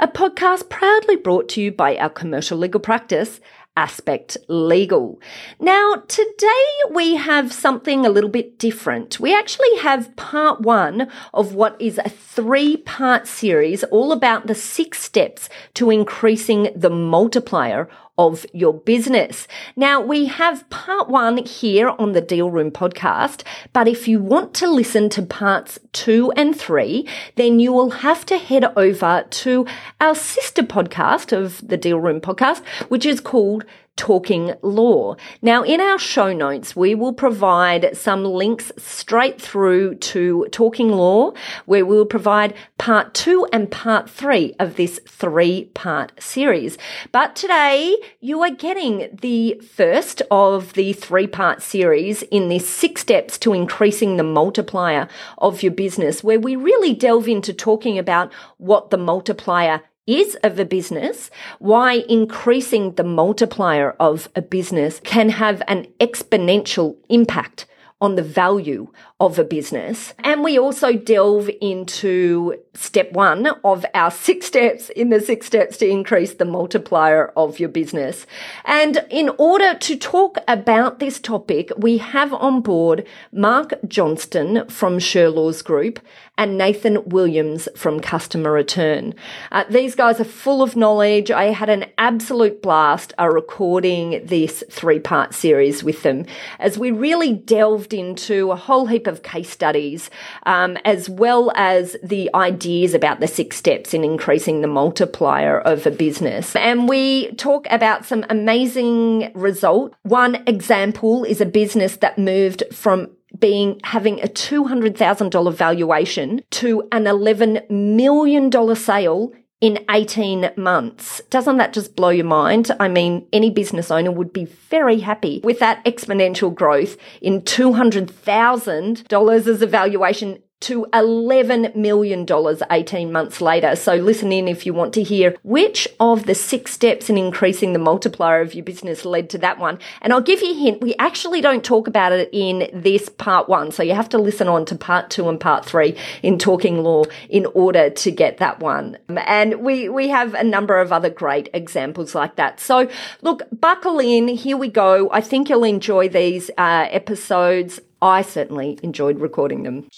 a podcast proudly brought to you by our commercial legal practice, Aspect Legal. Now, today we have something a little bit different. We actually have part one of what is a three part series all about the six steps to increasing the multiplier of your business. Now, we have part one here on the Deal Room podcast, but if you want to listen to parts two and three, then you will have to head over to our sister podcast of the Deal Room podcast, which is called Talking Law. Now, in our show notes, we will provide some links straight through to Talking Law, where we will provide part two and part three of this three part series. But today, you are getting the first of the three part series in this six steps to increasing the multiplier of your business, where we really delve into talking about what the multiplier is of a business, why increasing the multiplier of a business can have an exponential impact on the value of a business. And we also delve into step one of our six steps in the six steps to increase the multiplier of your business. And in order to talk about this topic, we have on board Mark Johnston from Shurlaws Group and Nathan Williams from Customer Return. Uh, these guys are full of knowledge. I had an absolute blast uh, recording this three part series with them as we really delved into a whole heap of case studies, um, as well as the ideas about the six steps in increasing the multiplier of a business. And we talk about some amazing results. One example is a business that moved from being having a $200,000 valuation to an $11 million sale in 18 months. Doesn't that just blow your mind? I mean, any business owner would be very happy with that exponential growth in $200,000 as a valuation to $11 million 18 months later. So listen in if you want to hear which of the six steps in increasing the multiplier of your business led to that one. And I'll give you a hint. We actually don't talk about it in this part one. So you have to listen on to part two and part three in talking law in order to get that one. And we, we have a number of other great examples like that. So look, buckle in. Here we go. I think you'll enjoy these uh, episodes. I certainly enjoyed recording them.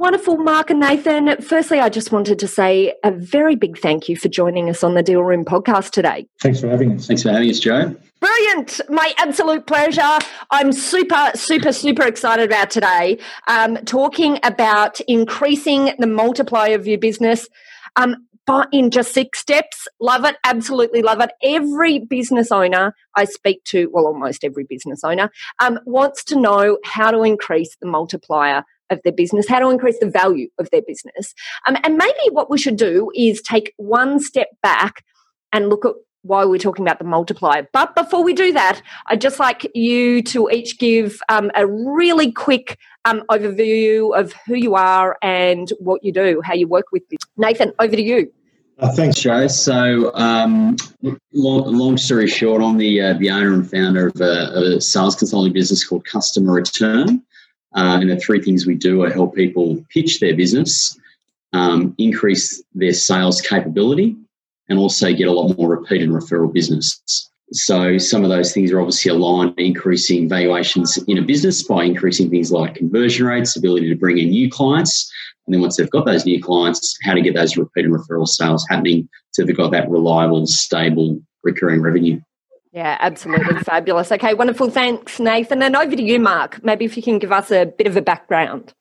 Wonderful, Mark and Nathan. Firstly, I just wanted to say a very big thank you for joining us on the Deal Room podcast today. Thanks for having us. Thanks for having us, Joe. Brilliant. My absolute pleasure. I'm super, super, super excited about today. Um, talking about increasing the multiplier of your business. Um, but in just six steps. Love it. Absolutely love it. Every business owner I speak to, well, almost every business owner, um, wants to know how to increase the multiplier of their business, how to increase the value of their business. Um, and maybe what we should do is take one step back and look at why we're talking about the multiplier. But before we do that, I'd just like you to each give um, a really quick um, overview of who you are and what you do, how you work with this. Nathan, over to you. Uh, thanks, Joe. So, um, long, long, story short, I'm the uh, the owner and founder of a, of a sales consulting business called Customer Return. Uh, and the three things we do are help people pitch their business, um, increase their sales capability, and also get a lot more repeat and referral business. So some of those things are obviously aligned increasing valuations in a business by increasing things like conversion rates, ability to bring in new clients, and then once they've got those new clients, how to get those repeat and referral sales happening so they've got that reliable, stable, recurring revenue. Yeah, absolutely fabulous. Okay, wonderful. Thanks, Nathan. And over to you, Mark. Maybe if you can give us a bit of a background.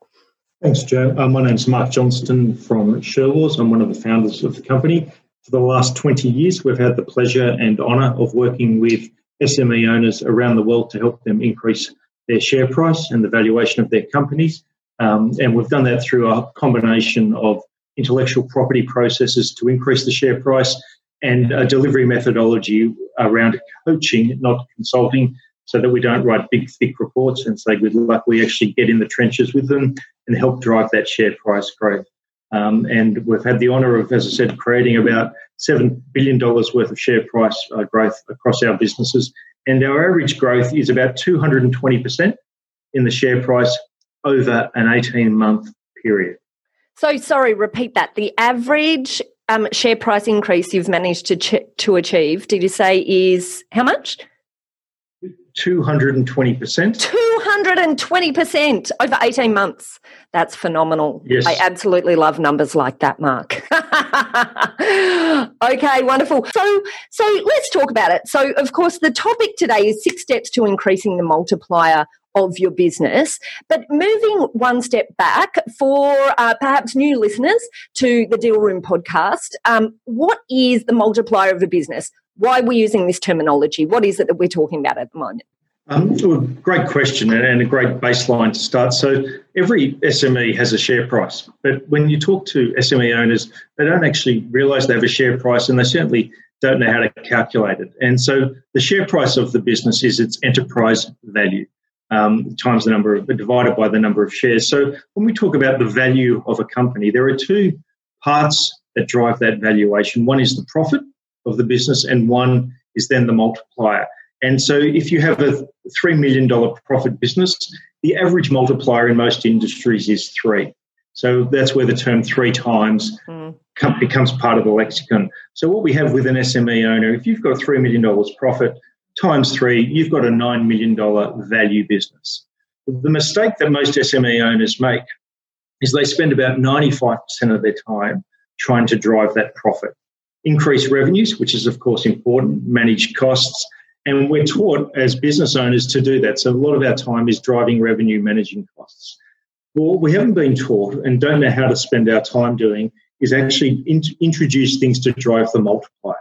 Thanks, Joe. Uh, my name's Mark Johnston from Shurlaws. I'm one of the founders of the company. For the last 20 years, we've had the pleasure and honour of working with SME owners around the world to help them increase their share price and the valuation of their companies. Um, and we've done that through a combination of intellectual property processes to increase the share price, and a delivery methodology around coaching, not consulting, so that we don't write big, thick reports and say good luck. We actually get in the trenches with them and help drive that share price growth. Um, and we've had the honour of, as I said, creating about $7 billion worth of share price uh, growth across our businesses. And our average growth is about 220% in the share price over an 18 month period. So, sorry, repeat that. The average um, share price increase you've managed to ch- to achieve, did you say, is how much? 220%. 220% over 18 months. That's phenomenal. Yes. I absolutely love numbers like that, Mark. okay, wonderful. So so let's talk about it. So of course the topic today is six steps to increasing the multiplier of your business. But moving one step back for uh, perhaps new listeners to the Deal Room podcast, um, what is the multiplier of a business? Why are we using this terminology? What is it that we're talking about at the moment? Um, well, great question and a great baseline to start. So, every SME has a share price, but when you talk to SME owners, they don't actually realize they have a share price and they certainly don't know how to calculate it. And so, the share price of the business is its enterprise value um, times the number of, divided by the number of shares. So when we talk about the value of a company, there are two parts that drive that valuation. One is the profit of the business, and one is then the multiplier. And so if you have a $3 million profit business, the average multiplier in most industries is three. So that's where the term three times mm. becomes part of the lexicon. So what we have with an SME owner, if you've got $3 million profit, times three, you've got a $9 million value business. The mistake that most SME owners make is they spend about 95% of their time trying to drive that profit. Increase revenues, which is, of course, important, manage costs. And we're taught as business owners to do that. So a lot of our time is driving revenue, managing costs. What we haven't been taught and don't know how to spend our time doing is actually in- introduce things to drive the multiplier.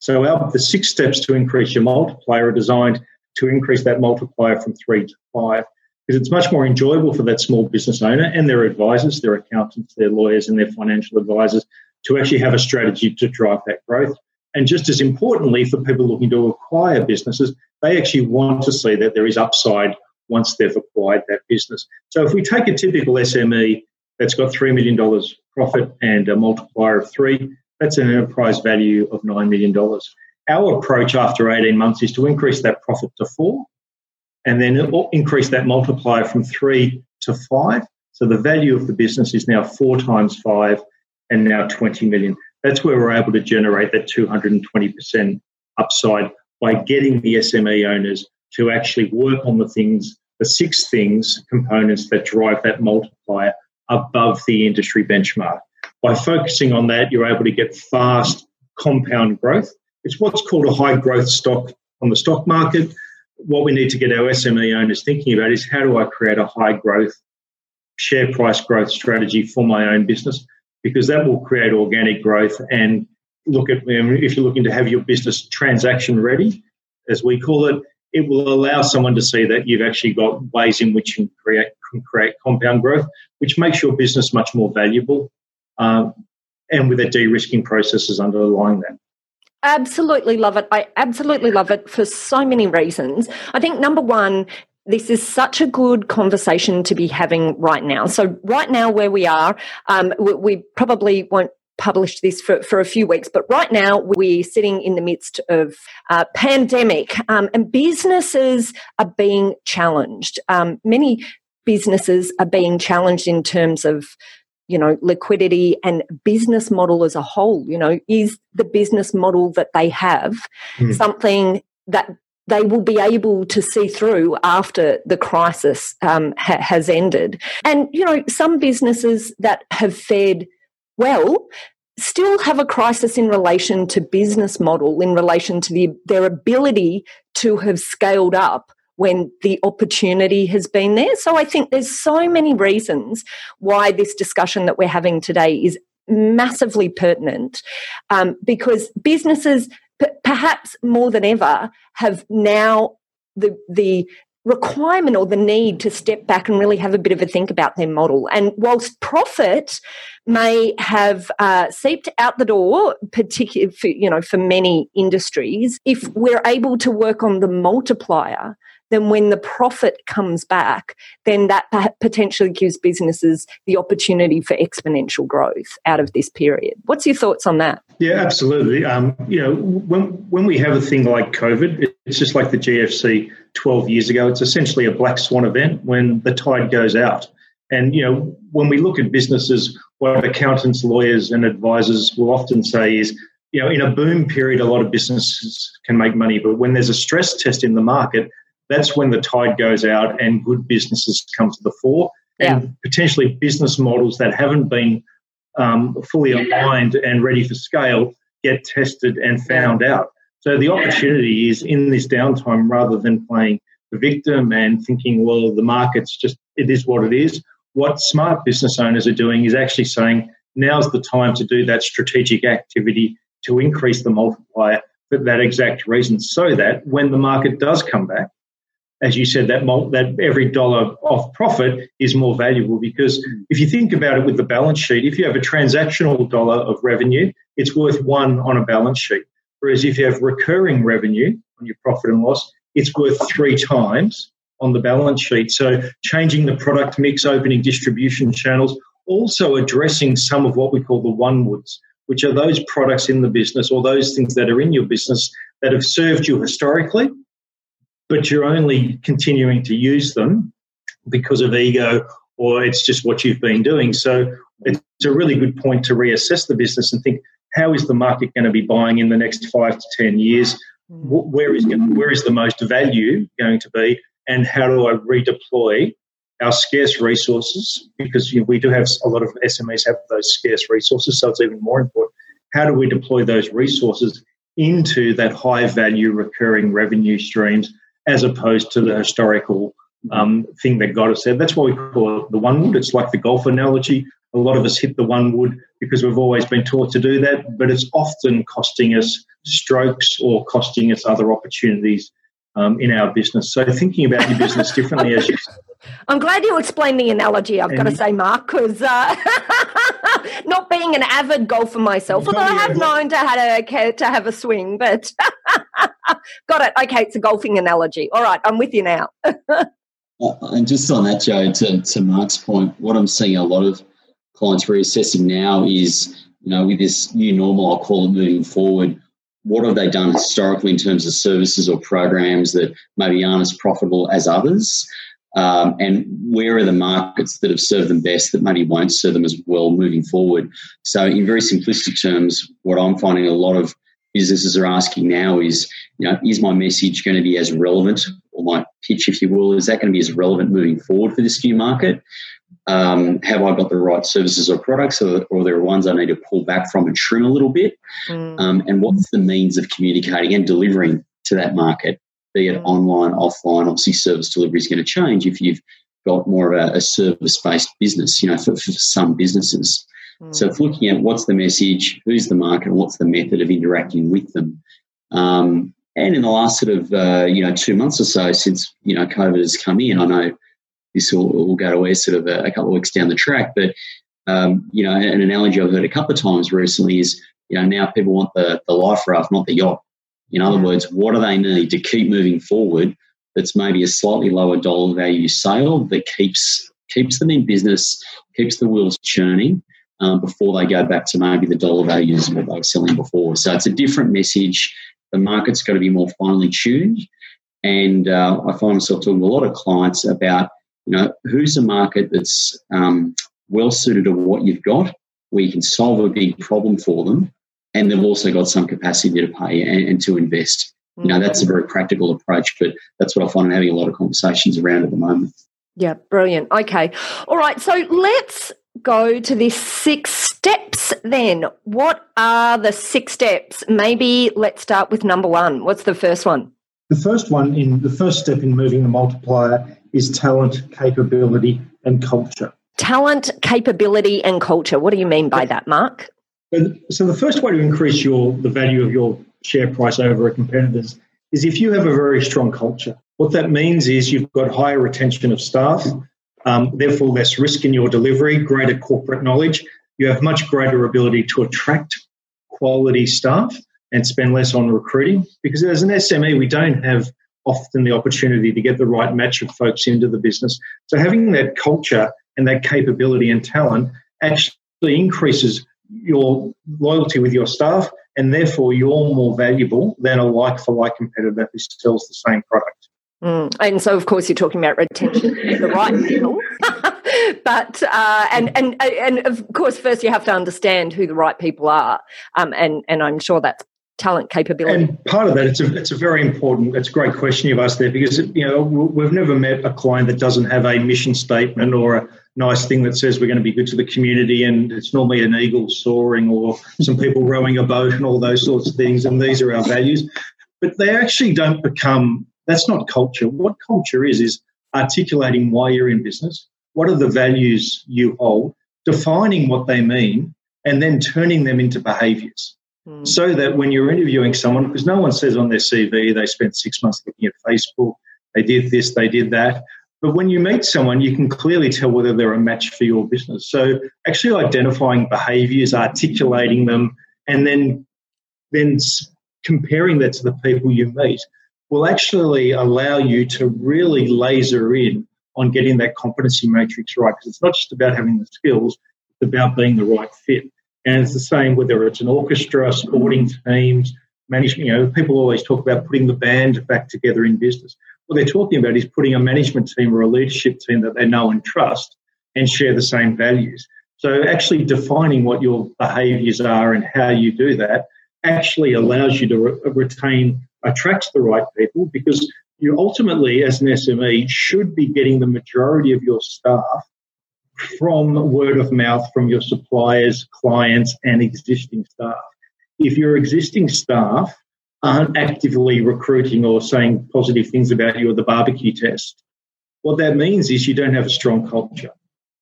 So our, the six steps to increase your multiplier are designed to increase that multiplier from three to five because it's much more enjoyable for that small business owner and their advisors, their accountants, their lawyers, and their financial advisors to actually have a strategy to drive that growth. And just as importantly, for people looking to acquire businesses, they actually want to see that there is upside once they've acquired that business. So if we take a typical SME that's got $3 million profit and a multiplier of three, that's an enterprise value of $9 million. Our approach after 18 months is to increase that profit to four and then increase that multiplier from three to five. So the value of the business is now four times five and now 20 million. That's where we're able to generate that 220% upside by getting the SME owners to actually work on the things, the six things, components that drive that multiplier above the industry benchmark. By focusing on that, you're able to get fast compound growth. It's what's called a high growth stock on the stock market. What we need to get our SME owners thinking about is how do I create a high growth share price growth strategy for my own business? Because that will create organic growth and look at if you're looking to have your business transaction ready, as we call it, it will allow someone to see that you've actually got ways in which you can create, can create compound growth, which makes your business much more valuable um, and with the de-risking processes underlying that. Absolutely love it. I absolutely love it for so many reasons. I think number one, this is such a good conversation to be having right now. So, right now, where we are, um, we, we, probably won't publish this for, for a few weeks, but right now we're sitting in the midst of uh, pandemic um, and businesses are being challenged. Um, many businesses are being challenged in terms of you know, liquidity and business model as a whole. You know, is the business model that they have mm. something that they will be able to see through after the crisis um, ha- has ended? And, you know, some businesses that have fared well still have a crisis in relation to business model, in relation to the, their ability to have scaled up when the opportunity has been there. So I think there's so many reasons why this discussion that we're having today is massively pertinent um, because businesses, p- perhaps more than ever, have now the the requirement or the need to step back and really have a bit of a think about their model. And whilst profit may have uh, seeped out the door, particularly for, you know for many industries, if we're able to work on the multiplier, then when the profit comes back, then that potentially gives businesses the opportunity for exponential growth out of this period. What's your thoughts on that? Yeah, absolutely. Um, you know, when when we have a thing like COVID, it's just like the GFC 12 years ago. It's essentially a black swan event when the tide goes out. And you know, when we look at businesses, what accountants, lawyers, and advisors will often say is, you know, in a boom period, a lot of businesses can make money, but when there's a stress test in the market, that's when the tide goes out and good businesses come to the fore, yeah. and potentially business models that haven't been um, fully aligned and ready for scale get tested and found out. So the opportunity is in this downtime rather than playing the victim and thinking, well, the market's just, it is what it is. What smart business owners are doing is actually saying, now's the time to do that strategic activity to increase the multiplier for that exact reason, so that when the market does come back, as you said, that that every dollar of profit is more valuable because mm. if you think about it with the balance sheet, if you have a transactional dollar of revenue, it's worth one on a balance sheet. Whereas if you have recurring revenue on your profit and loss, it's worth three times on the balance sheet. So changing the product mix, opening distribution channels, also addressing some of what we call the one woods, which are those products in the business or those things that are in your business that have served you historically but you're only continuing to use them because of ego or it's just what you've been doing. So it's a really good point to reassess the business and think how is the market going to be buying in the next five to 10 years? Mm. Where is, where is the most value going to be? And how do I redeploy our scarce resources? Because you know, we do have a lot of SMEs have those scarce resources, so it's even more important. How do we deploy those resources into that high value recurring revenue streams as opposed to the historical um, thing that God has said. That's why we call it the one wood. It's like the golf analogy. A lot of us hit the one wood because we've always been taught to do that, but it's often costing us strokes or costing us other opportunities um, in our business. So thinking about your business differently as you I'm glad you explained the analogy, I've got to say, Mark, because uh, not being an avid golfer myself, although I have known to, have a, to have a swing, but got it. Okay, it's a golfing analogy. All right, I'm with you now. Uh, and just on that, Joe, to, to Mark's point, what I'm seeing a lot of clients reassessing now is, you know, with this new normal, I'll call it moving forward, what have they done historically in terms of services or programs that maybe aren't as profitable as others? Um, and where are the markets that have served them best that maybe won't serve them as well moving forward? So, in very simplistic terms, what I'm finding a lot of businesses are asking now is, you know, is my message going to be as relevant, or my pitch, if you will, is that going to be as relevant moving forward for this new market? Um, have I got the right services or products, or, or there are ones I need to pull back from and trim a little bit? Mm. Um, and what's the means of communicating and delivering to that market? be it online, offline. Obviously, service delivery is going to change if you've got more of a, a service based business, you know, for, for some businesses. Mm. So it's looking at what's the message, who's the market, and what's the method of interacting with them. Um, and in the last sort of uh, you know two months or so since you know COVID has come in, I know this will, will go away sort of a, a, couple of weeks down the track, but um, you know an analogy I've heard a couple of times recently is you know now people want the the life raft, not the yacht. In other words, what do they need to keep moving forward that's maybe a slightly lower dollar value sale that keeps keeps them in business, keeps the wheels churning um, before they go back to maybe the dollar values of what they were selling before. So it's a different message. The market's got to be more finely tuned. And uh, I find myself talking to a lot of clients about, you know, who's a market that's um, well suited to what you've got, where you can solve a big problem for them, and they've also got some capacity to pay and, and to invest. You know, that's a very practical approach, but that's what I find I'm having a lot of conversations around at the moment. Yeah, brilliant. Okay. All right. So let's go to the six steps then. What are the six steps? Maybe let's start with number one. What's the first one? The first one in the first step in moving the multiplier is talent, capability, and culture. Talent, capability, and culture. What do you mean by that, Mark? So the first way to increase your the value of your share price over a competitor's is if you have a very strong culture. What that means is you've got higher retention of staff, um, therefore less risk in your delivery, greater corporate knowledge. You have much greater ability to attract quality staff and spend less on recruiting because as an SME, we don't have often the opportunity to get the right match of folks into the business. So having that culture and that capability and talent actually increases your loyalty with your staff and therefore you're more valuable than a like for like competitor who sells the same product. Mm. And so, of course, you're talking about retention the right people. but uh, and and and of course, first you have to understand who the right people are, um, and and I'm sure that's talent capability. And part of that, it's a it's a very important, it's a great question you've asked there because you know we've never met a client that doesn't have a mission statement or a nice thing that says we're going to be good to the community, and it's normally an eagle soaring or some people rowing a boat and all those sorts of things, and these are our values. But they actually don't become that's not culture. What culture is, is articulating why you're in business, what are the values you hold, defining what they mean, and then turning them into behaviors. Mm. So that when you're interviewing someone, because no one says on their CV they spent six months looking at Facebook, they did this, they did that. But when you meet someone, you can clearly tell whether they're a match for your business. So actually identifying behaviors, articulating them, and then then comparing that to the people you meet will actually allow you to really laser in on getting that competency matrix right. Because it's not just about having the skills, it's about being the right fit. And it's the same whether it's an orchestra, sporting teams, management. You know, people always talk about putting the band back together in business. What they're talking about is putting a management team or a leadership team that they know and trust and share the same values. So actually defining what your behaviours are and how you do that actually allows you to re- retain attracts the right people because you ultimately, as an SME, should be getting the majority of your staff from word of mouth from your suppliers, clients, and existing staff. If your existing staff aren't actively recruiting or saying positive things about you at the barbecue test, what that means is you don't have a strong culture.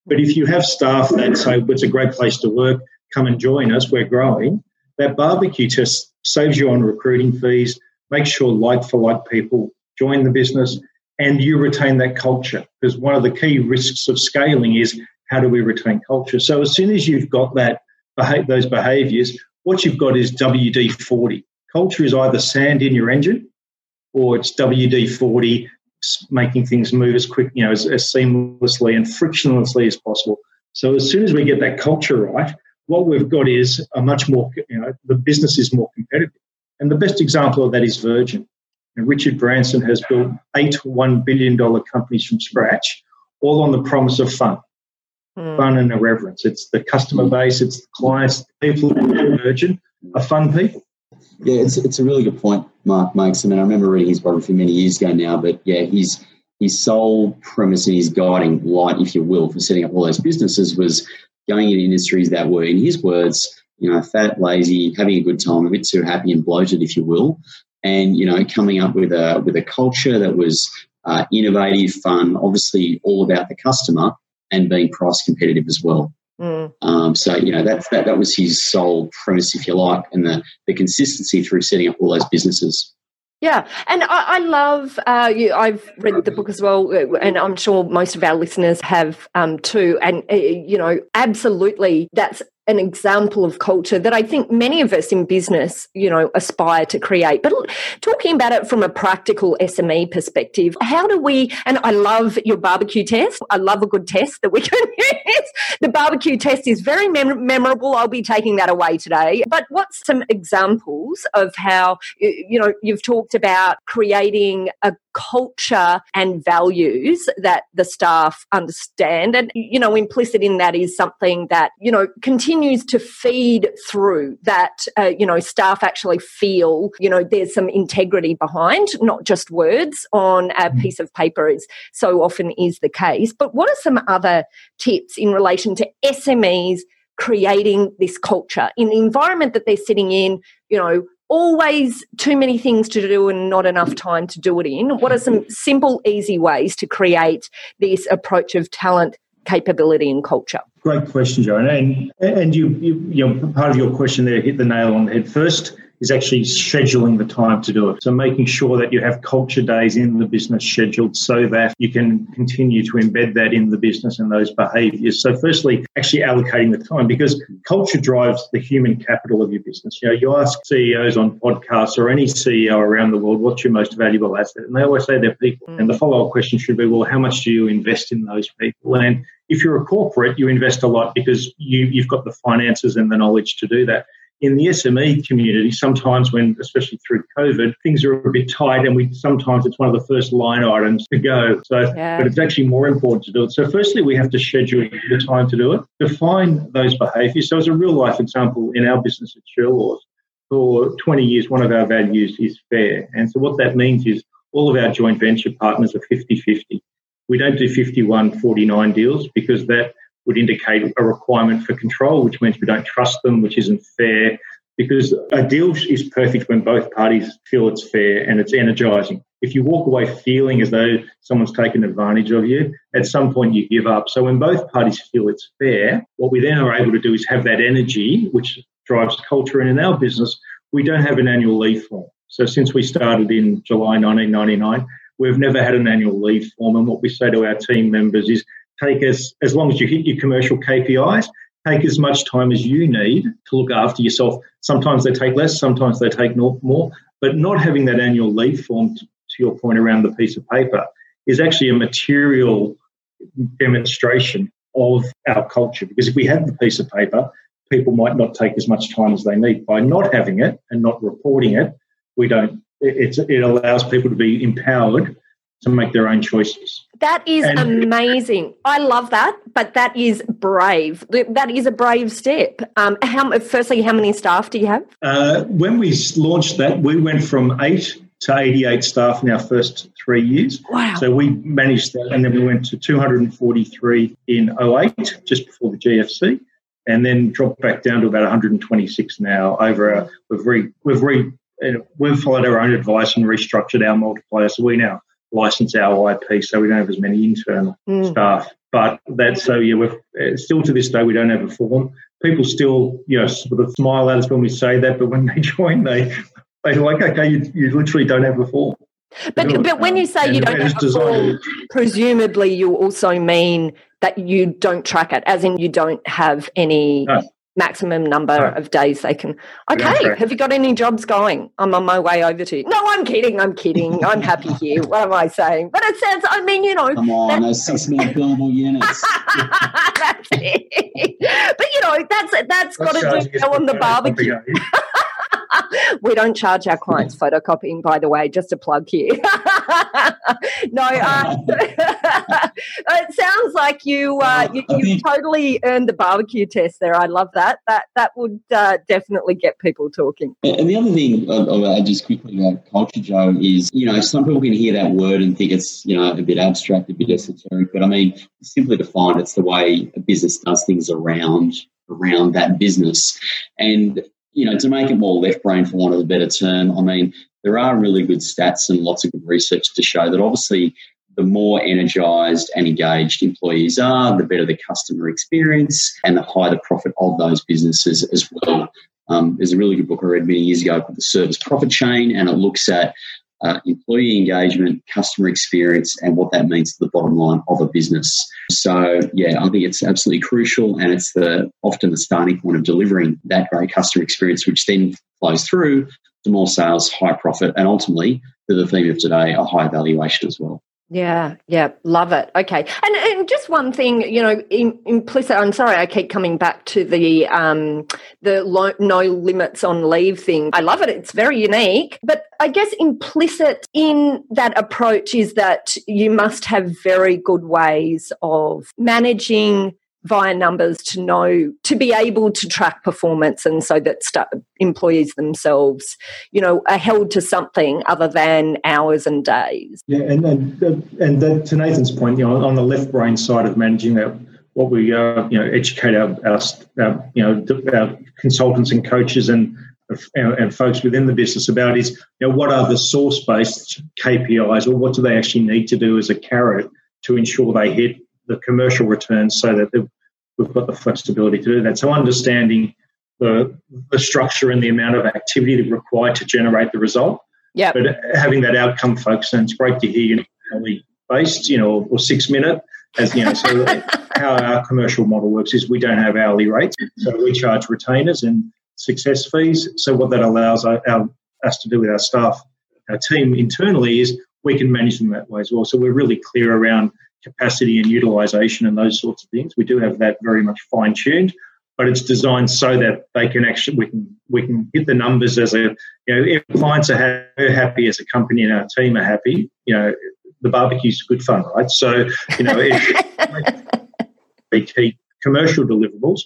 But if you have staff that say, it's a great place to work, come and join us, we're growing, that barbecue test saves you on recruiting fees, make sure like for like people join the business and you retain that culture. Because one of the key risks of scaling is how do we retain culture? So as soon as you've got that those behaviors, what you've got is WD 40. Culture is either sand in your engine or it's WD 40 making things move as quick, you know, as, as seamlessly and frictionlessly as possible. So as soon as we get that culture right, what we've got is a much more, you know, the business is more competitive. And the best example of that is Virgin. And Richard Branson has built eight $1 billion companies from scratch, all on the promise of fun. Mm. Fun and irreverence. It's the customer base, it's the clients, the people who Virgin are fun people. Yeah, it's, it's a really good point Mark makes. I mean, I remember reading his biography many years ago now, but yeah, his his sole premise and his guiding light, if you will, for setting up all those businesses was going in industries that were, in his words, you know, fat, lazy, having a good time, a bit too happy and bloated, if you will, and you know, coming up with a with a culture that was uh, innovative, fun, obviously all about the customer, and being price competitive as well. Mm. Um, so you know that, that that was his sole premise, if you like, and the the consistency through setting up all those businesses. Yeah, and I, I love. Uh, you, I've read the book as well, uh, and I'm sure most of our listeners have um, too. And uh, you know, absolutely, that's an example of culture that I think many of us in business, you know, aspire to create. But talking about it from a practical SME perspective, how do we, and I love your barbecue test. I love a good test that we can use. The barbecue test is very mem- memorable. I'll be taking that away today. But what's some examples of how, you know, you've talked about creating a culture and values that the staff understand. And, you know, implicit in that is something that, you know, continues to feed through that, uh, you know, staff actually feel, you know, there's some integrity behind, not just words on a mm. piece of paper, as so often is the case. But what are some other tips in relation to SMEs? creating this culture in the environment that they're sitting in you know always too many things to do and not enough time to do it in? What are some simple, easy ways to create this approach of talent, capability, and culture? Great question, Joanna. And and you, you, you know, part of your question there hit the nail on the head. First is actually scheduling the time to do it. So making sure that you have culture days in the business scheduled so that you can continue to embed that in the business and those behaviors. So firstly, actually allocating the time because culture drives the human capital of your business. You know, you ask CEOs on podcasts or any CEO around the world, what's your most valuable asset? And they always say they're people. Mm. And the follow-up question should be, well, how much do you invest in those people? And if you're a corporate, you invest a lot because you, you've got the finances and the knowledge to do that in the SME community, sometimes when, especially through COVID, things are a bit tight, and we sometimes it's one of the first line items to go. So, yeah. but it's actually more important to do it. So, firstly, we have to schedule the time to do it, define those behaviours. So, as a real life example, in our business at Shurlaws, for 20 years, one of our values is fair, and so what that means is all of our joint venture partners are 50-50. We don't do 51-49 deals because that would indicate a requirement for control, which means we don't trust them, which isn't fair. Because a deal is perfect when both parties feel it's fair and it's energizing. If you walk away feeling as though someone's taken advantage of you, at some point you give up. So when both parties feel it's fair, what we then are able to do is have that energy, which drives culture. And in our business, we don't have an annual leave form. So since we started in July 1999, we've never had an annual leave form. And what we say to our team members is take as as long as you hit your commercial KPIs, take as much time as you need to look after yourself. Sometimes they take less, sometimes they take more, but not having that annual leave form, to, your point around the piece of paper, is actually a material demonstration of our culture. Because if we had the piece of paper, people might not take as much time as they need. By not having it and not reporting it, we don't. It allows people to be empowered to make their own choices. That is and amazing. I love that, but that is brave. That is a brave step. Um, how, firstly, how many staff do you have? Uh, when we launched that, we went from eight to 88 staff in our first three years. Wow. So we managed that, and then we went to 243 in 08, just before the GFC, and then dropped back down to about 126 now. Over our, we've re, we've re, we've followed our own advice and restructured our multiplier. So we now license our IP, so we don't have as many internal mm. staff. But that's so yeah, we're uh, still to this day we don't have a form. People still you know sort of smile at us when we say that, but when they join, they they're like, okay, you, you literally don't have a form. But but when you say you don't have a form, presumably you also mean that you don't track it, as in you don't have any no maximum number of days they can. Okay, have you got any jobs going? I'm on my way over to you. No, I'm kidding. I'm kidding. I'm happy here. What am I saying? But it sounds. I mean, you know, come on, those six minute billable units. that's it. But you know, that's that's got to do on the barbecue. we don't charge our clients photocopying, by the way, just a plug here. no, uh, it sounds like you, uh, you, you totally earned the barbecue test there. I love that. That that would uh, definitely get people talking. And the other thing, uh, just quickly about culture, Joe, is you know some people can hear that word and think it's you know a bit abstract, a bit esoteric, but I mean simply defined, it's the way a business does things around around that business. And you know, to make it more left brain, for want of a better term, I mean, there are really good stats and lots of good research to show that obviously the more energized and engaged employees are, the better the customer experience and the higher the profit of those businesses as well. Um, there's a really good book I read many years ago called The Service Profit Chain, and it looks at uh, employee engagement, customer experience, and what that means to the bottom line of a business. So, yeah, I think it's absolutely crucial, and it's the often the starting point of delivering that great customer experience, which then flows through to more sales, high profit, and ultimately to the theme of today, a high valuation as well. Yeah, yeah, love it. Okay, and, and just one thing, you know, in, implicit. I'm sorry, I keep coming back to the um, the lo- no limits on leave thing. I love it. It's very unique, but I guess implicit in that approach is that you must have very good ways of managing via numbers to know to be able to track performance and so that st- employees themselves you know are held to something other than hours and days. Yeah and then and that, to nathan's point you know on the left brain side of managing that what we uh, you know educate our, our, our you know our consultants and coaches and and folks within the business about is you know what are the source based KPIs or what do they actually need to do as a carrot to ensure they hit the commercial returns so that we've got the flexibility to do that. So understanding the, the structure and the amount of activity required to generate the result. Yeah. But having that outcome focus, and it's great to hear you know, based, you know, or six minute. As you know, so how our commercial model works is we don't have hourly rates, so we charge retainers and success fees. So what that allows our, our, us to do with our staff, our team internally, is we can manage them that way as well. So we're really clear around capacity and utilization and those sorts of things. We do have that very much fine tuned, but it's designed so that they can actually we can we can hit the numbers as a you know if clients are happy as a company and our team are happy, you know the barbecue's good fun, right? So you know if we keep commercial deliverables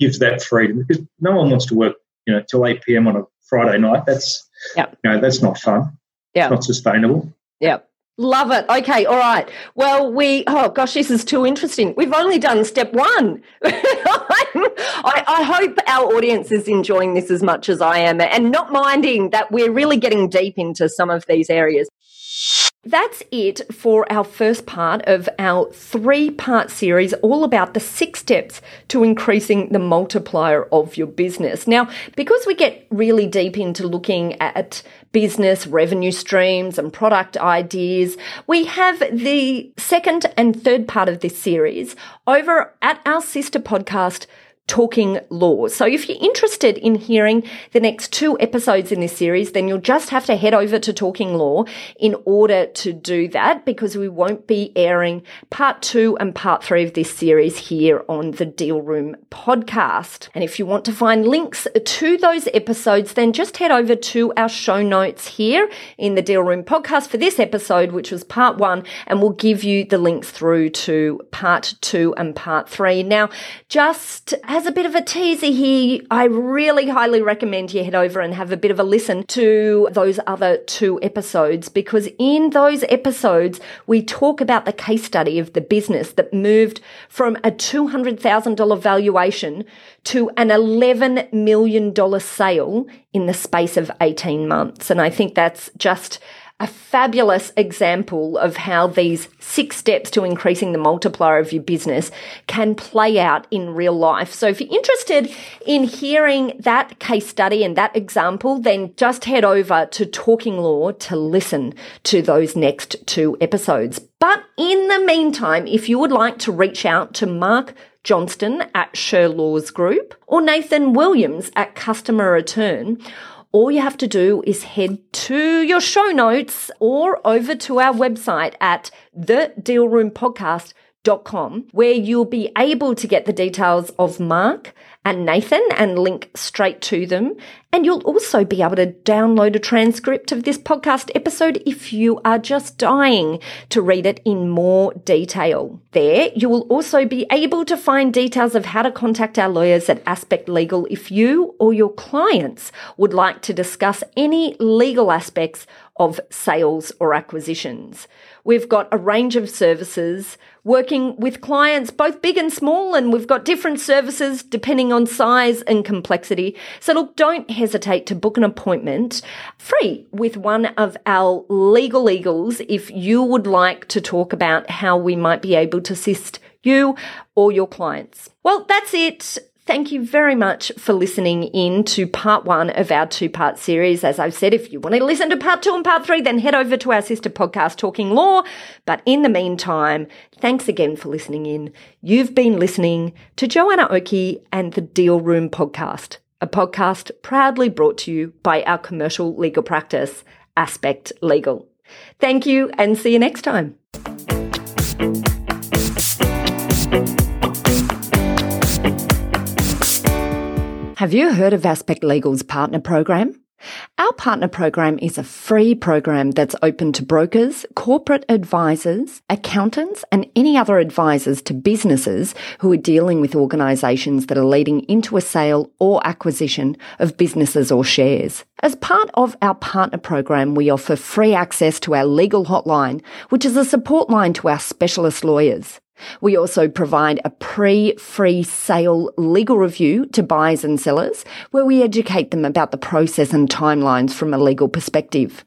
gives that freedom because no one wants to work you know till eight pm on a Friday night. That's yep. you know that's not fun. Yeah, not sustainable. Yeah. Love it. Okay. All right. Well, we, oh gosh, this is too interesting. We've only done step one. I, I, hope our audience is enjoying this as much as I am and not minding that we're really getting deep into some of these areas. That's it for our first part of our three part series, all about the six steps to increasing the multiplier of your business. Now, because we get really deep into looking at business revenue streams and product ideas, we have the second and third part of this series over at our sister podcast, Talking Law. So if you're interested in hearing the next two episodes in this series, then you'll just have to head over to Talking Law in order to do that because we won't be airing part two and part three of this series here on the Deal Room podcast. And if you want to find links to those episodes, then just head over to our show notes here in the Deal Room podcast for this episode, which was part one, and we'll give you the links through to part two and part three. Now, just as a bit of a teaser here, I really highly recommend you head over and have a bit of a listen to those other two episodes because in those episodes, we talk about the case study of the business that moved from a $200,000 valuation to an $11 million sale in the space of 18 months. And I think that's just a fabulous example of how these six steps to increasing the multiplier of your business can play out in real life. So if you're interested in hearing that case study and that example, then just head over to Talking Law to listen to those next two episodes. But in the meantime, if you would like to reach out to Mark Johnston at Shurlaws Group or Nathan Williams at Customer Return, all you have to do is head to your show notes or over to our website at thedealroompodcast.com where you'll be able to get the details of Mark and Nathan and link straight to them. And you'll also be able to download a transcript of this podcast episode if you are just dying to read it in more detail. There, you will also be able to find details of how to contact our lawyers at Aspect Legal if you or your clients would like to discuss any legal aspects of sales or acquisitions. We've got a range of services working with clients, both big and small, and we've got different services depending on size and complexity. So look, don't hesitate to book an appointment free with one of our legal eagles if you would like to talk about how we might be able to assist you or your clients. Well, that's it. Thank you very much for listening in to part one of our two part series. As I've said, if you want to listen to part two and part three, then head over to our sister podcast, Talking Law. But in the meantime, thanks again for listening in. You've been listening to Joanna Oakey and the Deal Room podcast, a podcast proudly brought to you by our commercial legal practice, Aspect Legal. Thank you and see you next time. Have you heard of Aspect Legal's partner program? Our partner program is a free program that's open to brokers, corporate advisors, accountants, and any other advisors to businesses who are dealing with organisations that are leading into a sale or acquisition of businesses or shares. As part of our partner program, we offer free access to our legal hotline, which is a support line to our specialist lawyers. We also provide a pre-free sale legal review to buyers and sellers where we educate them about the process and timelines from a legal perspective.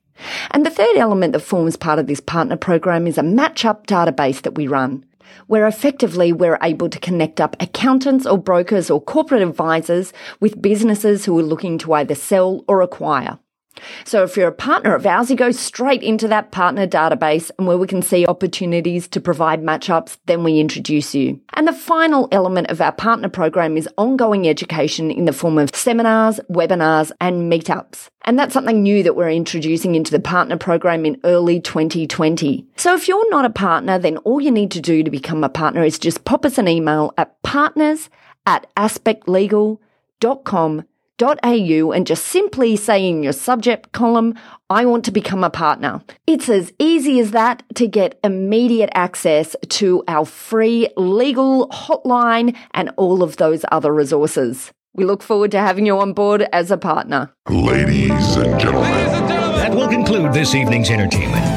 And the third element that forms part of this partner program is a match up database that we run. where effectively we're able to connect up accountants or brokers or corporate advisors with businesses who are looking to either sell or acquire. So if you're a partner of ours, you go straight into that partner database and where we can see opportunities to provide matchups, then we introduce you. And the final element of our partner program is ongoing education in the form of seminars, webinars, and meetups. And that's something new that we're introducing into the partner program in early 2020. So if you're not a partner, then all you need to do to become a partner is just pop us an email at partners at aspectlegal.com au and just simply say in your subject column, I want to become a partner. It's as easy as that to get immediate access to our free legal hotline and all of those other resources. We look forward to having you on board as a partner. Ladies and gentlemen. That will conclude this evening's entertainment.